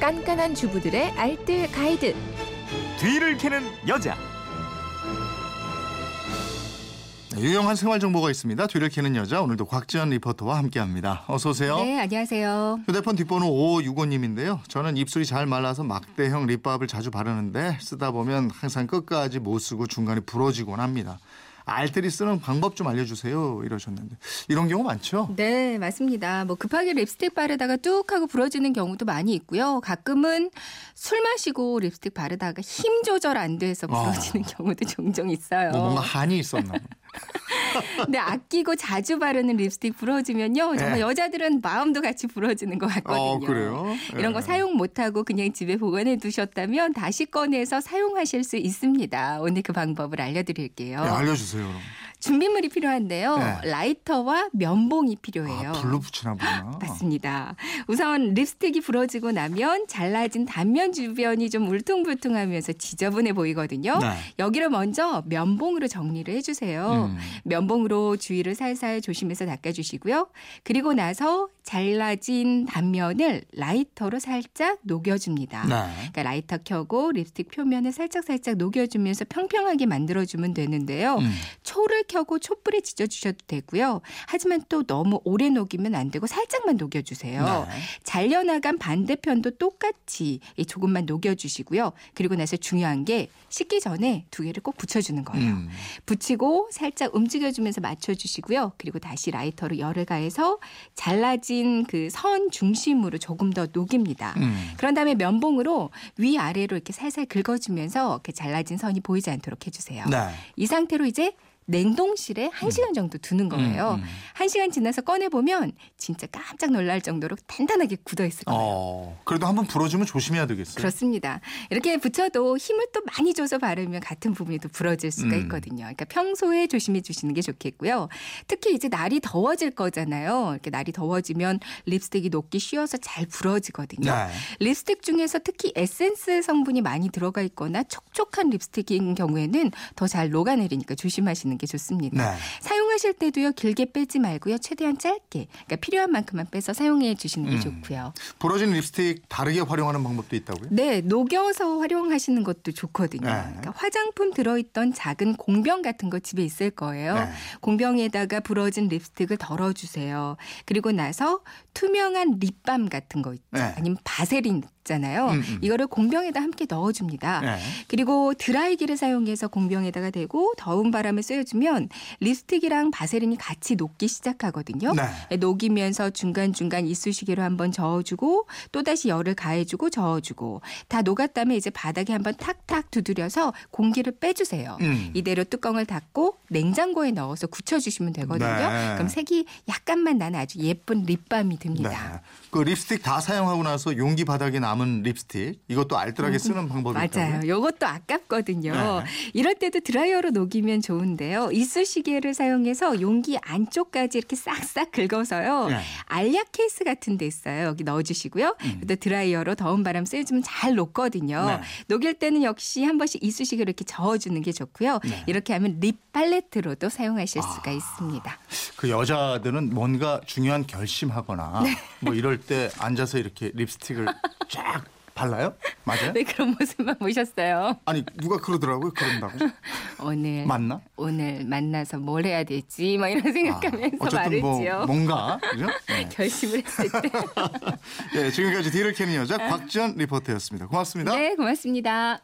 깐깐한 주부들의 알뜰 가이드. 뒤를 캐는 여자. 네, 유용한 생활 정보가 있습니다. 뒤를 캐는 여자 오늘도 곽지연 리포터와 함께합니다. 어서 오세요. 네, 안녕하세요. 휴대폰 뒷번호 5565님인데요. 저는 입술이 잘 말라서 막대형 립밥을 자주 바르는데 쓰다 보면 항상 끝까지 못 쓰고 중간에 부러지곤 합니다. 알뜰히 쓰는 방법 좀 알려주세요. 이러셨는데 이런 경우 많죠? 네, 맞습니다. 뭐 급하게 립스틱 바르다가 뚝 하고 부러지는 경우도 많이 있고요. 가끔은 술 마시고 립스틱 바르다가 힘 조절 안 돼서 부러지는 아. 경우도 종종 있어요. 뭐 뭔가 한이 있었나? 근데 아끼고 자주 바르는 립스틱 부러지면요. 정말 네. 여자들은 마음도 같이 부러지는 것 같거든요. 어, 그래요? 이런 거 예. 사용 못하고 그냥 집에 보관해 두셨다면 다시 꺼내서 사용하실 수 있습니다. 오늘 그 방법을 알려드릴게요. 네, 알려주세요. 그럼. 준비물이 필요한데요. 네. 라이터와 면봉이 필요해요. 아, 불로 붙이나 보구나. 맞습니다. 우선 립스틱이 부러지고 나면 잘라진 단면 주변이 좀 울퉁불퉁하면서 지저분해 보이거든요. 네. 여기를 먼저 면봉으로 정리를 해주세요. 음. 면봉으로 주위를 살살 조심해서 닦아주시고요. 그리고 나서 잘라진 단면을 라이터로 살짝 녹여줍니다. 네. 그러니까 라이터 켜고 립스틱 표면을 살짝살짝 녹여주면서 평평하게 만들어주면 되는데요. 음. 초를 켜고 촛불에 지져주셔도 되고요. 하지만 또 너무 오래 녹이면 안 되고 살짝만 녹여주세요. 네. 잘려나간 반대편도 똑같이 조금만 녹여주시고요. 그리고 나서 중요한 게 씻기 전에 두 개를 꼭 붙여주는 거예요. 음. 붙이고 살짝 움직여주면서 맞춰주시고요. 그리고 다시 라이터로 열을 가해서 잘라진 그 선 중심으로 조금 더 녹입니다. 음. 그런 다음에 면봉으로 위아래로 이렇게 살살 긁어주면서 이렇게 잘라진 선이 보이지 않도록 해주세요. 네. 이 상태로 이제 냉동실에 한시간 정도 두는 거예요. 음, 음. 한시간 지나서 꺼내보면 진짜 깜짝 놀랄 정도로 단단하게 굳어 있을 거예요. 어, 그래도 한번 부러지면 조심해야 되겠어요. 그렇습니다. 이렇게 붙여도 힘을 또 많이 줘서 바르면 같은 부분이 또 부러질 수가 음. 있거든요. 그러니까 평소에 조심해 주시는 게 좋겠고요. 특히 이제 날이 더워질 거잖아요. 이렇게 날이 더워지면 립스틱이 녹기 쉬워서 잘 부러지거든요. 네. 립스틱 중에서 특히 에센스 성분이 많이 들어가 있거나 촉촉한 립스틱인 경우에는 더 잘 녹아내리니까 조심하시는 게 좋습니다. 네. 사용하실 때도요 길게 빼지 말고요 최대한 짧게 그러니까 필요한 만큼만 빼서 사용해 주시는 게 음. 좋고요. 부러진 립스틱 다르게 활용하는 방법도 있다고요? 네, 녹여서 활용하시는 것도 좋거든요. 네. 그러니까 화장품 들어있던 작은 공병 같은 거 집에 있을 거예요. 네. 공병에다가 부러진 립스틱을 덜어주세요. 그리고 나서 투명한 립밤 같은 거 있죠. 네. 아니면 바세린 있잖아요. 음, 음. 이거를 공병에다 함께 넣어줍니다. 네. 그리고 드라이기를 사용해서 공병에다가 대고 더운 바람을 쐬어주면 립스틱이랑 바세린이 같이 녹기 시작하거든요. 네. 녹이면서 중간중간 이쑤시개로 한번 저어주고 또다시 열을 가해주고 저어주고 다 녹았다면 이제 바닥에 한번 탁탁 두드려서 공기를 빼주세요. 음. 이대로 뚜껑을 닫고 냉장고에 넣어서 굳혀주시면 되거든요. 네. 그럼 색이 약간만 나는 아주 예쁜 립밤이 됩니다. 네. 그 립스틱 다 사용하고 나서 용기 바닥에 남은 립스틱 이것도 알뜰하게 쓰는 방법이 맞아요. 요것도 아깝거든요. 네. 이럴 때도 드라이어로 녹이면 좋은데요. 이쑤시개를 사용해서 용기 안쪽까지 이렇게 싹싹 긁어서요. 네. 알약 케이스 같은 데 있어요. 여기 넣어주시고요. 음. 또 드라이어로 더운 바람 쐬주면 잘 녹거든요. 네. 녹일 때는 역시 한 번씩 이쑤시개로 이렇게 저어주는 게 좋고요. 네. 이렇게 하면 lip 팔레트로도 사용하실 수가 아. 있습니다. 그 여자들은 뭔가 중요한 결심하거나 네. 뭐 이럴 때 앉아서 이렇게 립스틱을 쫙 발라요? 맞아요? 네, 그런 모습만 보셨어요. 아니 누가 그러더라고요. 그런다고? 오늘 맞나? 오늘 만나서 뭘 해야 될지 막 이런 생각하면서 아, 어쨌든 뭐 말했지요. 뭔가 그죠? 네. 결심을 했을 때. 예, 지금까지 뒤를 캐는 여자 곽지연 리포터였습니다. 고맙습니다. 네, 고맙습니다.